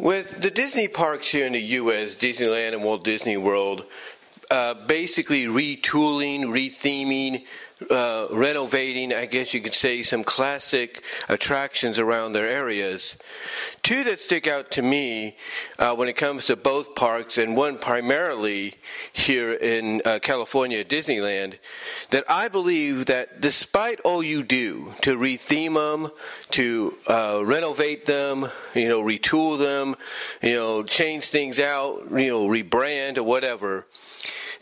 With the Disney parks here in the U.S., Disneyland and Walt Disney World, uh, basically retooling, retheming, uh, renovating, I guess you could say, some classic attractions around their areas. Two that stick out to me uh, when it comes to both parks, and one primarily here in uh, California Disneyland, that I believe that despite all you do to retheme them, to uh, renovate them, you know, retool them, you know, change things out, you know, rebrand or whatever,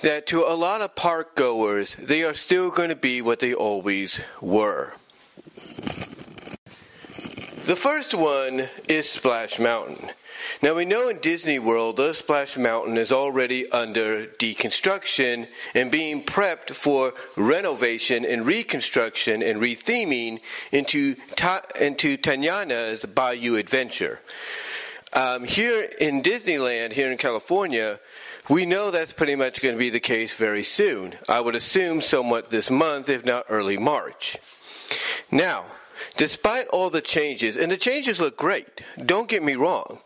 that to a lot of park goers, they are still going to be what they always were. The first one is Splash Mountain. Now we know in Disney World, the Splash Mountain is already under deconstruction and being prepped for renovation and reconstruction and retheming into Ta- into Tanyana's Bayou Adventure. Um, here in Disneyland, here in California, we know that's pretty much going to be the case very soon. I would assume somewhat this month, if not early March. Now, despite all the changes, and the changes look great, don't get me wrong.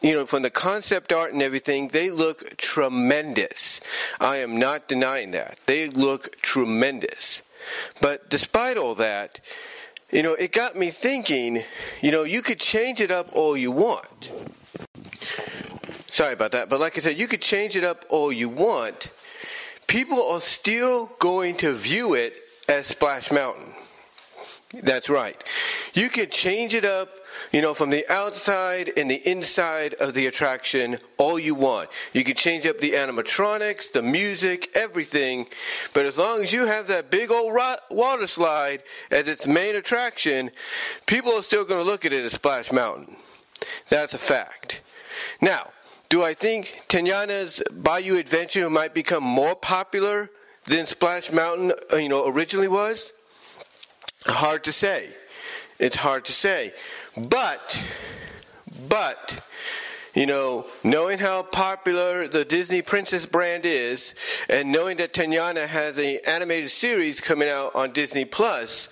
You know, from the concept art and everything, they look tremendous. I am not denying that. They look tremendous. But despite all that, you know, it got me thinking, you know, you could change it up all you want. Sorry about that. But like I said, you could change it up all you want. People are still going to view it as Splash Mountain. That's right. You could change it up, you know, from the outside and the inside of the attraction all you want. You can change up the animatronics, the music, everything. But as long as you have that big old water slide as its main attraction, people are still going to look at it as Splash Mountain. That's a fact. Now, do I think Tanyana's Bayou Adventure might become more popular than Splash Mountain, uh, you know, originally was? Hard to say. It's hard to say. But, but, you know, knowing how popular the Disney Princess brand is, and knowing that Tanyana has an animated series coming out on Disney Plus,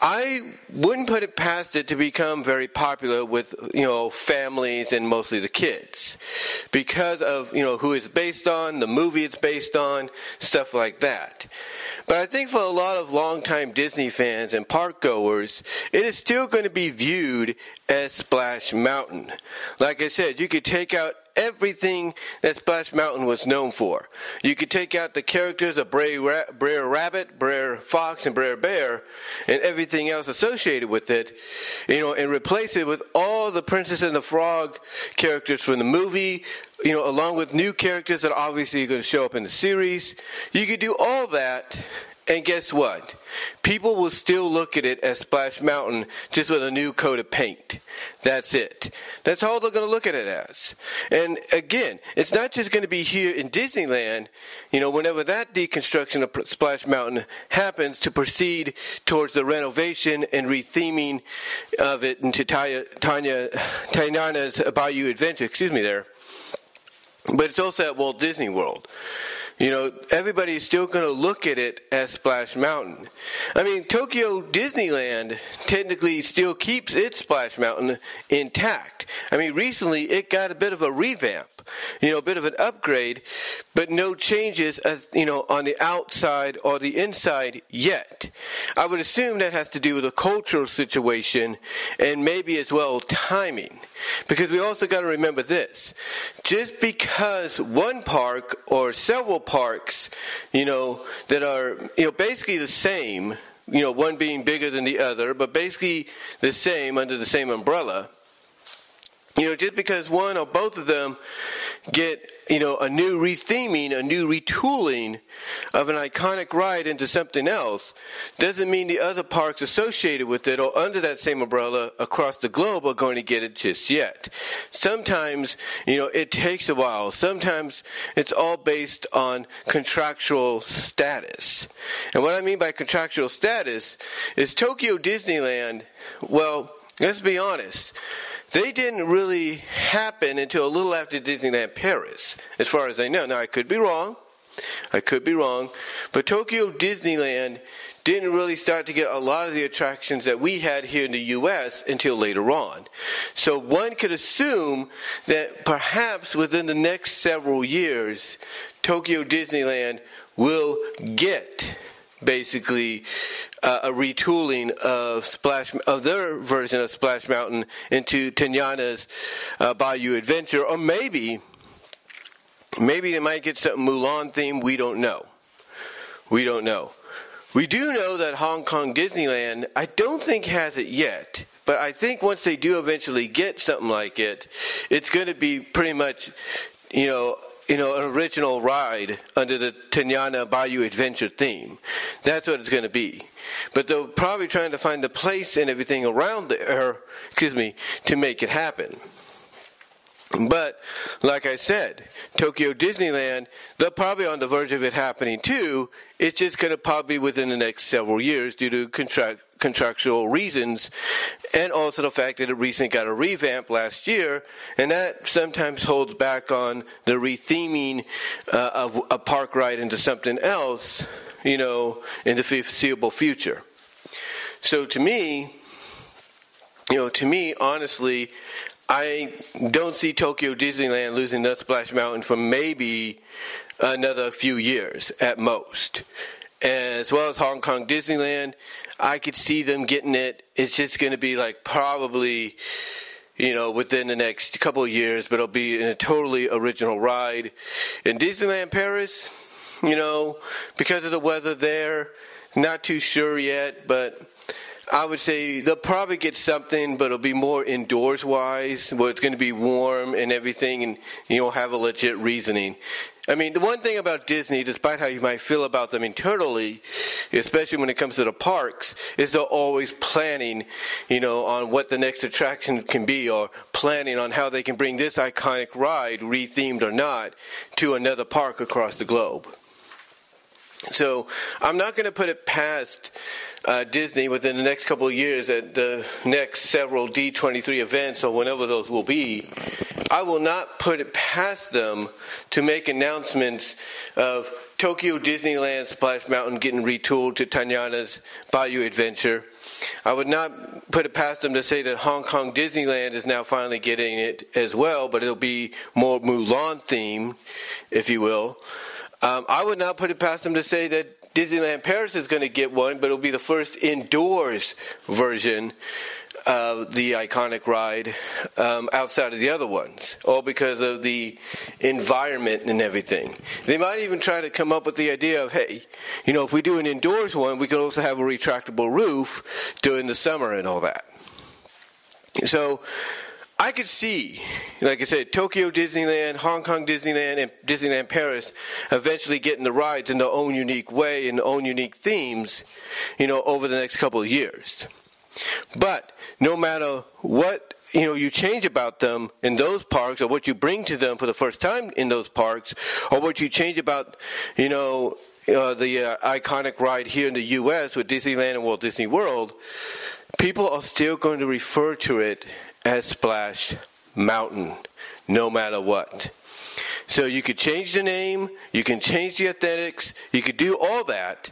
I wouldn't put it past it to become very popular with you know families and mostly the kids because of you know who it's based on, the movie it's based on, stuff like that. But I think for a lot of longtime Disney fans and park goers, it is still going to be viewed as Splash Mountain. Like I said, you could take out everything that Splash Mountain was known for. You could take out the characters of Brer, Brer Rabbit, Brer Fox, and Brer Bear, and everything else associated with it, you know, and replace it with all the Princess and the Frog characters from the movie, you know, along with new characters that obviously are going to show up in the series. You could do all that and guess what? People will still look at it as Splash Mountain just with a new coat of paint. That's it. That's all they're going to look at it as. And again, it's not just going to be here in Disneyland, you know, whenever that deconstruction of Splash Mountain happens to proceed towards the renovation and retheming of it into Tanya, Tanya, Tanyana's Bayou Adventure, excuse me there. But it's also at Walt Disney World you know, everybody's still going to look at it as Splash Mountain. I mean, Tokyo Disneyland technically still keeps its Splash Mountain intact. I mean, recently it got a bit of a revamp, you know, a bit of an upgrade, but no changes, as, you know, on the outside or the inside yet. I would assume that has to do with a cultural situation and maybe as well timing. Because we also got to remember this. Just because one park or several parks, you know, that are, you know, basically the same, you know, one being bigger than the other, but basically the same under the same umbrella, you know, just because one or both of them get you know, a new retheming, a new retooling of an iconic ride into something else doesn't mean the other parks associated with it or under that same umbrella across the globe are going to get it just yet. Sometimes, you know, it takes a while. Sometimes it's all based on contractual status. And what I mean by contractual status is Tokyo Disneyland, well, let's be honest they didn't really happen until a little after Disneyland Paris, as far as I know. Now, I could be wrong. I could be wrong. But Tokyo Disneyland didn't really start to get a lot of the attractions that we had here in the U.S. until later on. So one could assume that perhaps within the next several years, Tokyo Disneyland will get basically uh, a retooling of Splash of their version of Splash Mountain into Tanyana's uh, Bayou Adventure, or maybe maybe they might get something Mulan themed. We don't know. We don't know. We do know that Hong Kong Disneyland, I don't think has it yet, but I think once they do eventually get something like it, it's going to be pretty much, you know, you know, an original ride under the Tanyana Bayou Adventure theme. That's what it's going to be. But they're probably trying to find the place and everything around there, excuse me, to make it happen. But, like I said, Tokyo Disneyland, they're probably on the verge of it happening too. It's just going to probably be within the next several years due to contract, contractual reasons and also the fact that it recently got a revamp last year and that sometimes holds back on the retheming uh, of a park ride into something else, you know, in the foreseeable future. So to me, you know, to me, honestly, I don't see Tokyo Disneyland losing Nut Splash Mountain for maybe another few years at most. As well as Hong Kong Disneyland, I could see them getting it. It's just going to be like probably, you know, within the next couple of years, but it'll be in a totally original ride. In Disneyland Paris, you know, because of the weather there, not too sure yet, but I would say they'll probably get something, but it'll be more indoors wise, where it's going to be warm and everything, and you'll have a legit reasoning. I mean, the one thing about Disney, despite how you might feel about them internally, especially when it comes to the parks, is they're always planning, you know, on what the next attraction can be or planning on how they can bring this iconic ride, rethemed or not, to another park across the globe. So I'm not going to put it past uh, Disney within the next couple of years at the next several D23 events or whenever those will be. I will not put it past them to make announcements of Tokyo Disneyland Splash Mountain getting retooled to Tanyana's Bayou Adventure. I would not put it past them to say that Hong Kong Disneyland is now finally getting it as well, but it'll be more Mulan themed, if you will. Um, I would not put it past them to say that Disneyland Paris is going to get one, but it'll be the first indoors version of the iconic ride um, outside of the other ones, all because of the environment and everything. They might even try to come up with the idea of, hey, you know, if we do an indoors one, we can also have a retractable roof during the summer and all that. So I could see, like I said, Tokyo Disneyland, Hong Kong Disneyland, and Disneyland Paris eventually getting the rides in their own unique way and own unique themes, you know, over the next couple of years. But no matter what you know you change about them in those parks, or what you bring to them for the first time in those parks, or what you change about, you know, uh, the uh, iconic ride here in the U.S. with Disneyland and Walt Disney World, people are still going to refer to it as Splash Mountain, no matter what. So you could change the name, you can change the aesthetics, you could do all that.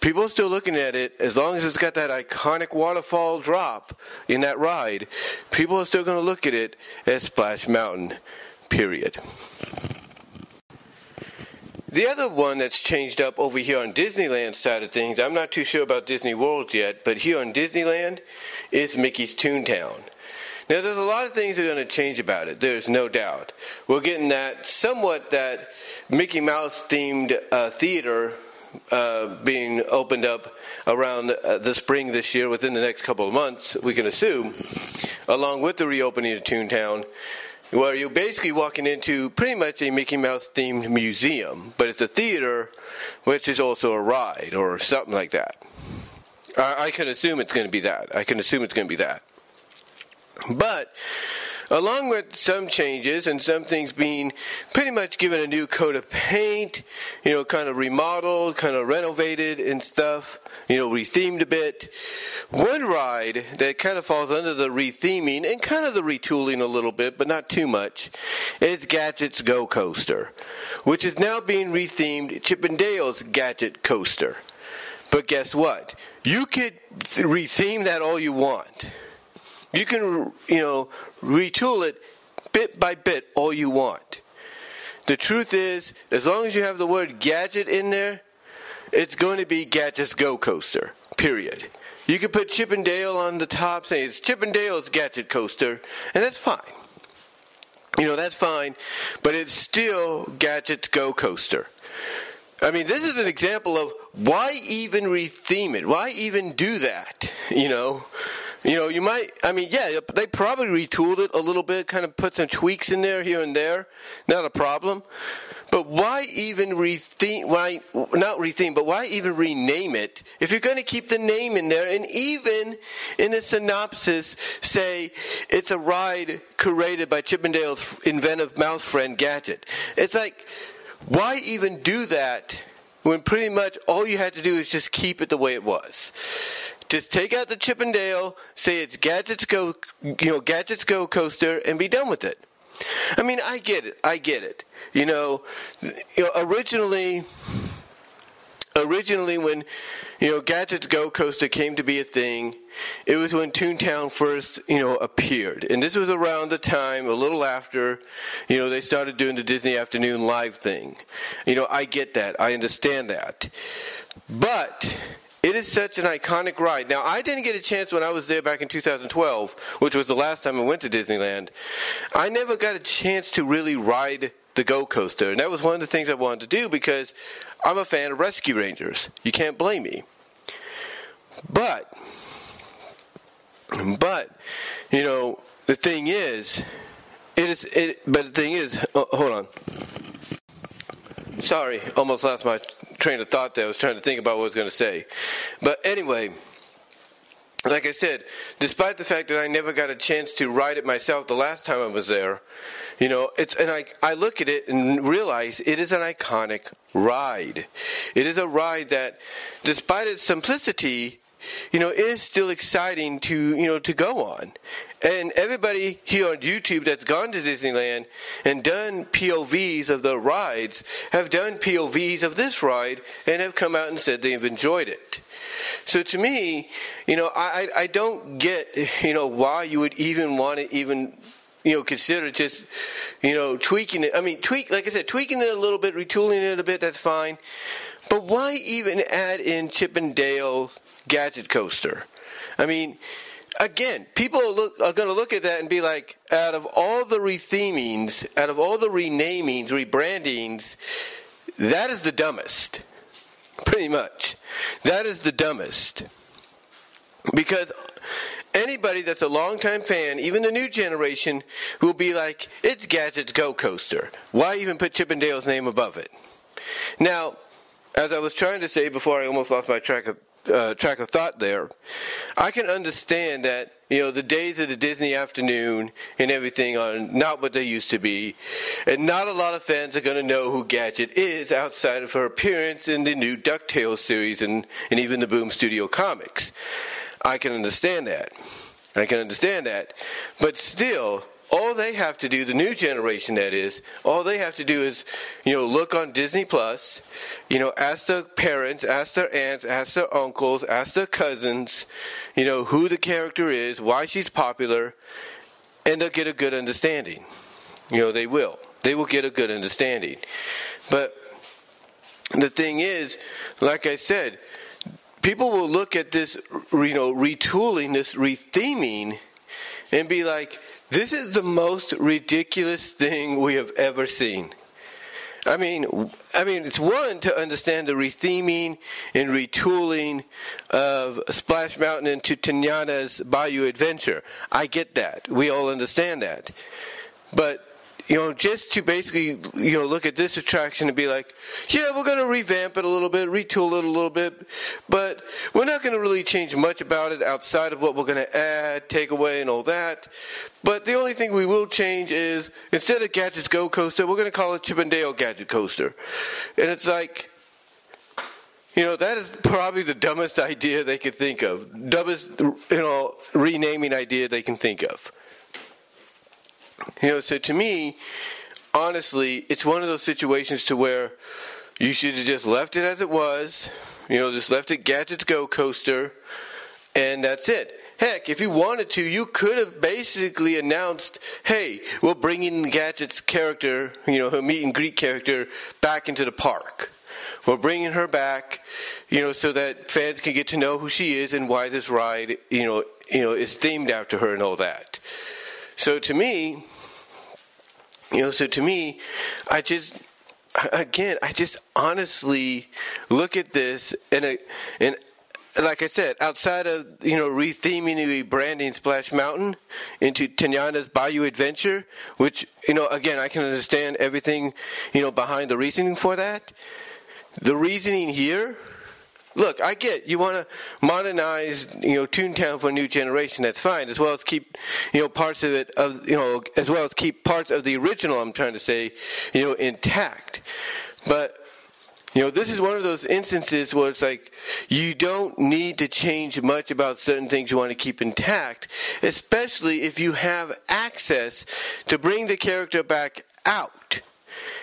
People are still looking at it as long as it's got that iconic waterfall drop in that ride. People are still going to look at it as Splash Mountain, period. The other one that's changed up over here on Disneyland side of things, I'm not too sure about Disney World yet, but here on Disneyland is Mickey's Toontown. Now, there's a lot of things that are going to change about it. There's no doubt. We're getting that somewhat that Mickey Mouse themed uh, theater uh, being opened up around uh, the spring this year, within the next couple of months, we can assume, along with the reopening of Toontown, where you're basically walking into pretty much a Mickey Mouse themed museum, but it's a theater, which is also a ride or something like that. I, I can assume it's going to be that. I can assume it's going to be that. But along with some changes and some things being pretty much given a new coat of paint, you know, kind of remodeled, kind of renovated and stuff, you know, rethemed a bit. One ride that kind of falls under the retheming and kind of the retooling a little bit, but not too much, is Gadget's Go Coaster, which is now being rethemed Chip 'n Dale's Gadget Coaster But guess what? You could retheme that all you want. You can, you know, retool it bit by bit all you want. The truth is, as long as you have the word gadget in there, it's going to be Gadgets Go Coaster. Period. You could put Chip and Dale on the top, saying it's Chip and Dale's Gadget Coaster, and that's fine. You know, that's fine, but it's still Gadgets Go Coaster. I mean, this is an example of why even retheme it? Why even do that? You know, you know, you might. I mean, yeah, they probably retooled it a little bit, kind of put some tweaks in there here and there. Not a problem. But why even retheme? Why not retheme? But why even rename it if you're going to keep the name in there? And even in the synopsis, say it's a ride created by Chip 'n Dale's inventive mouse friend Gadget. It's like, why even do that when pretty much all you had to do is just keep it the way it was? Just take out the Chip 'n Dale, say it's Gadgets Go, you know, Gadgets Go coaster, and be done with it. I mean, I get it. I get it. You know, you know originally, originally when you know Gadgets Go Coaster came to be a thing, it was when Toontown first you know appeared, and this was around the time, a little after, you know, they started doing the Disney Afternoon Live thing. You know, I get that. I understand that, but it is such an iconic ride. Now, I didn't get a chance when I was there back in 2012, which was the last time I went to Disneyland. I never got a chance to really ride the Go Coaster, and that was one of the things I wanted to do because I'm a fan of Rescue Rangers. You can't blame me. But, but, you know, the thing is, it is. It, but the thing is, oh, hold on. Sorry, almost lost my train of thought there. I was trying to think about what I was going to say. But anyway, like I said, despite the fact that I never got a chance to ride it myself the last time I was there, you know, it's and I I look at it and realize it is an iconic ride. It is a ride that, despite its simplicity, you know, is still exciting to, you know, to go on. And everybody here on YouTube that's gone to Disneyland and done POVs of the rides have done POVs of this ride and have come out and said they've enjoyed it. So to me, you know, I, I don't get, you know, why you would even want to even you know, consider just, you know, tweaking it. I mean, tweak, like I said, tweaking it a little bit, retooling it a bit, that's fine. But why even add in Chip and Dale gadget coaster. I mean, again, people are, look, are going to look at that and be like, out of all the rethemings, out of all the renamings, rebrandings, that is the dumbest. Pretty much. That is the dumbest. Because anybody that's a longtime fan, even the new generation, will be like, it's Gadgets Go Coaster. Why even put Chip 'n Dale's name above it? Now, as I was trying to say before I almost lost my track of uh, track of thought there. I can understand that you know the days of the Disney afternoon and everything are not what they used to be, and not a lot of fans are going to know who Gadget is outside of her appearance in the new Ducktales series and and even the Boom Studio comics. I can understand that. I can understand that, but still, all they have to do, the new generation that is, all they have to do is, you know, look on Disney Plus, you know, ask their parents, ask their aunts, ask their uncles, ask their cousins, you know, who the character is, why she's popular, and they'll get a good understanding. You know, they will. They will get a good understanding. But the thing is, like I said, people will look at this, you know, retooling, this retheming, and be like, this is the most ridiculous thing we have ever seen. I mean, I mean, it's one to understand the retheming and retooling of Splash Mountain into Tiana's Bayou Adventure. I get that. We all understand that. But you know, just to basically, you know, look at this attraction and be like, yeah, we're going to revamp it a little bit, retool it a little bit, but we're not going to really change much about it outside of what we're going to add, take away, and all that. But the only thing we will change is instead of Gadgets Go Coaster, we're going to call it Chip and Dale Gadget Coaster. And it's like, you know, that is probably the dumbest idea they could think of. Dumbest, you know, renaming idea they can think of. You know, so to me, honestly, it's one of those situations to where you should have just left it as it was. You know, just left it Gadgets Go coaster, and that's it. Heck, if you wanted to, you could have basically announced, hey, we're bringing Gadget's character, you know, her meet and greet character, back into the park. We're bringing her back, you know, so that fans can get to know who she is and why this ride, you know, you know, is themed after her and all that. So to me, you know, so to me, I just again, I just honestly look at this and and like I said, outside of you know retheming and rebranding Splash Mountain into Tiana's Bayou Adventure, which you know again I can understand everything you know behind the reasoning for that. The reasoning here, look, I get you want to modernize you know Toontown for a new generation. That's fine, as well as keep you know parts of it of you know as well as keep parts of the original. I'm trying to say you know intact, but you know, this is one of those instances where it's like you don't need to change much about certain things you want to keep intact, especially if you have access to bring the character back out.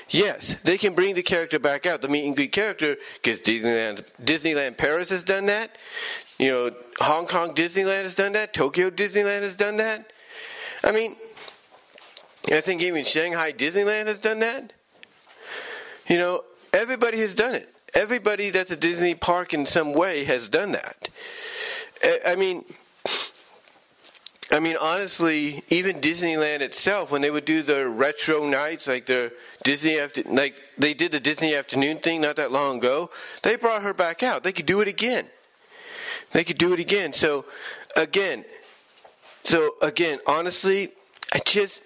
Yes, they can bring the character back out, the meet and greet character, because Disneyland, Disneyland Paris has done that. You know, Hong Kong Disneyland has done that. Tokyo Disneyland has done that. I mean, I think even Shanghai Disneyland has done that. You know, Everybody has done it. Everybody that's a Disney park in some way has done that. I mean, I mean, honestly, even Disneyland itself, when they would do the retro nights, like the Disney after, like they did the Disney afternoon thing not that long ago, they brought her back out. They could do it again. They could do it again. So, again, so again, honestly, I just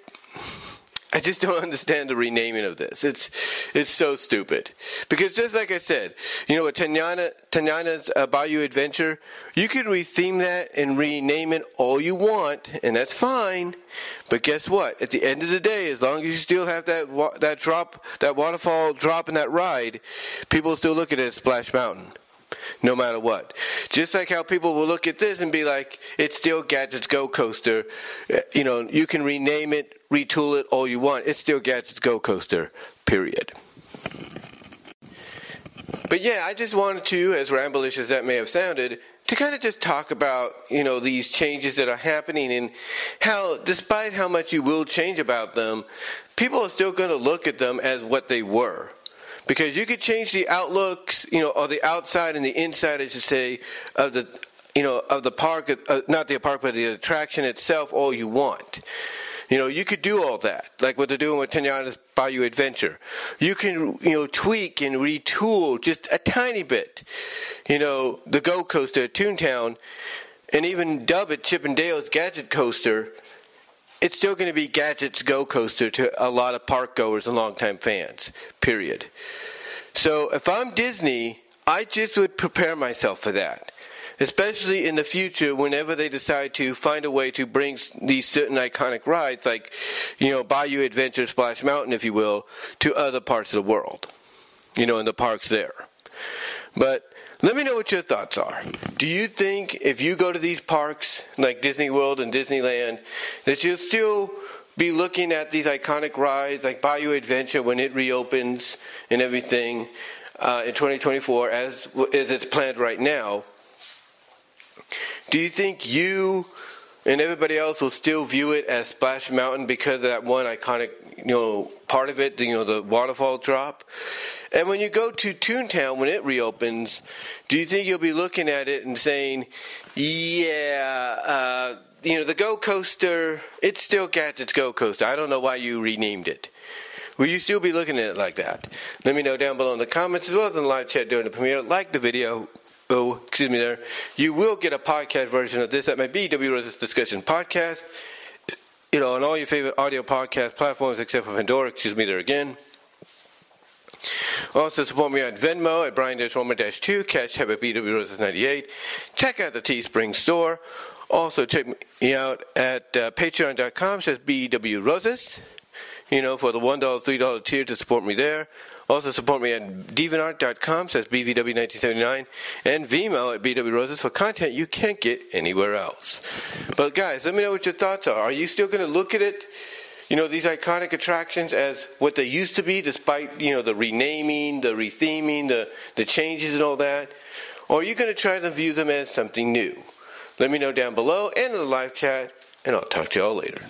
I just don't understand the renaming of this. It's it's so stupid. Because just like I said, you know, with Tiana, Tiana's uh, Bayou Adventure, you can retheme that and rename it all you want, and that's fine. But guess what? At the end of the day, as long as you still have that that drop, that waterfall drop in that ride, people still look at it as Splash Mountain no matter what. Just like how people will look at this and be like, it's still Gadgets Go Coaster. Uh, you know, you can rename it, retool it all you want. It's still Gadgets Go Coaster, period. But yeah, I just wanted to, as rambleish as that may have sounded, to kind of just talk about, you know, these changes that are happening and how, despite how much you will change about them, people are still going to look at them as what they were because you could change the outlooks, you know, or the outside and the inside, I should say, of the, you know, of the park, uh, not the park, but the attraction itself, all you want. You know, you could do all that, like what they're doing with Tiana's Bayou Adventure. You can, you know, tweak and retool just a tiny bit, you know, the Go Coaster at Toontown, and even dub it Chip 'n Dale's Gadget Coaster. It's still going to be Gadget's Go Coaster to a lot of park goers and longtime fans, period. So if I'm Disney, I just would prepare myself for that. Especially in the future, whenever they decide to find a way to bring these certain iconic rides, like, you know, Bayou Adventure, Splash Mountain, if you will, to other parts of the world. You know, in the parks there. But let me know what your thoughts are. Do you think if you go to these parks, like Disney World and Disneyland, that you'll still be looking at these iconic rides like Bayou Adventure when it reopens and everything uh, in 2024 as, as it's planned right now. Do you think you and everybody else will still view it as Splash Mountain because of that one iconic, you know, part of it, you know, the waterfall drop? And when you go to Toontown when it reopens, do you think you'll be looking at it and saying, "Yeah, uh, you know, the Go Coaster, it's still Gadget's Go Coaster. I don't know why you renamed it. Will you still be looking at it like that? Let me know down below in the comments as well as in the live chat during the premiere. Like the video. Oh, excuse me there. You will get a podcast version of this at my BW Roses Discussion podcast. You know, on all your favorite audio podcast platforms except for Pandora. Excuse me there again. Also support me on Venmo at Brian Roman 2, Cash App at BWRoses Ninety Eight. Check out the Teespring store. Also, check me out at uh, patreon.com says BW Roses. You know, for the $1, $3 tier to support me there. Also support me at deviantart.com says BVW1979 and Vimeo at BWRoses for content you can't get anywhere else. But guys, let me know what your thoughts are. Are you still going to look at it? you know, these iconic attractions as what they used to be, despite, you know, the renaming, the retheming, the, the changes and all that? Or are you going to try to view them as something new? Let me know down below and in the live chat, and I'll talk to y'all later.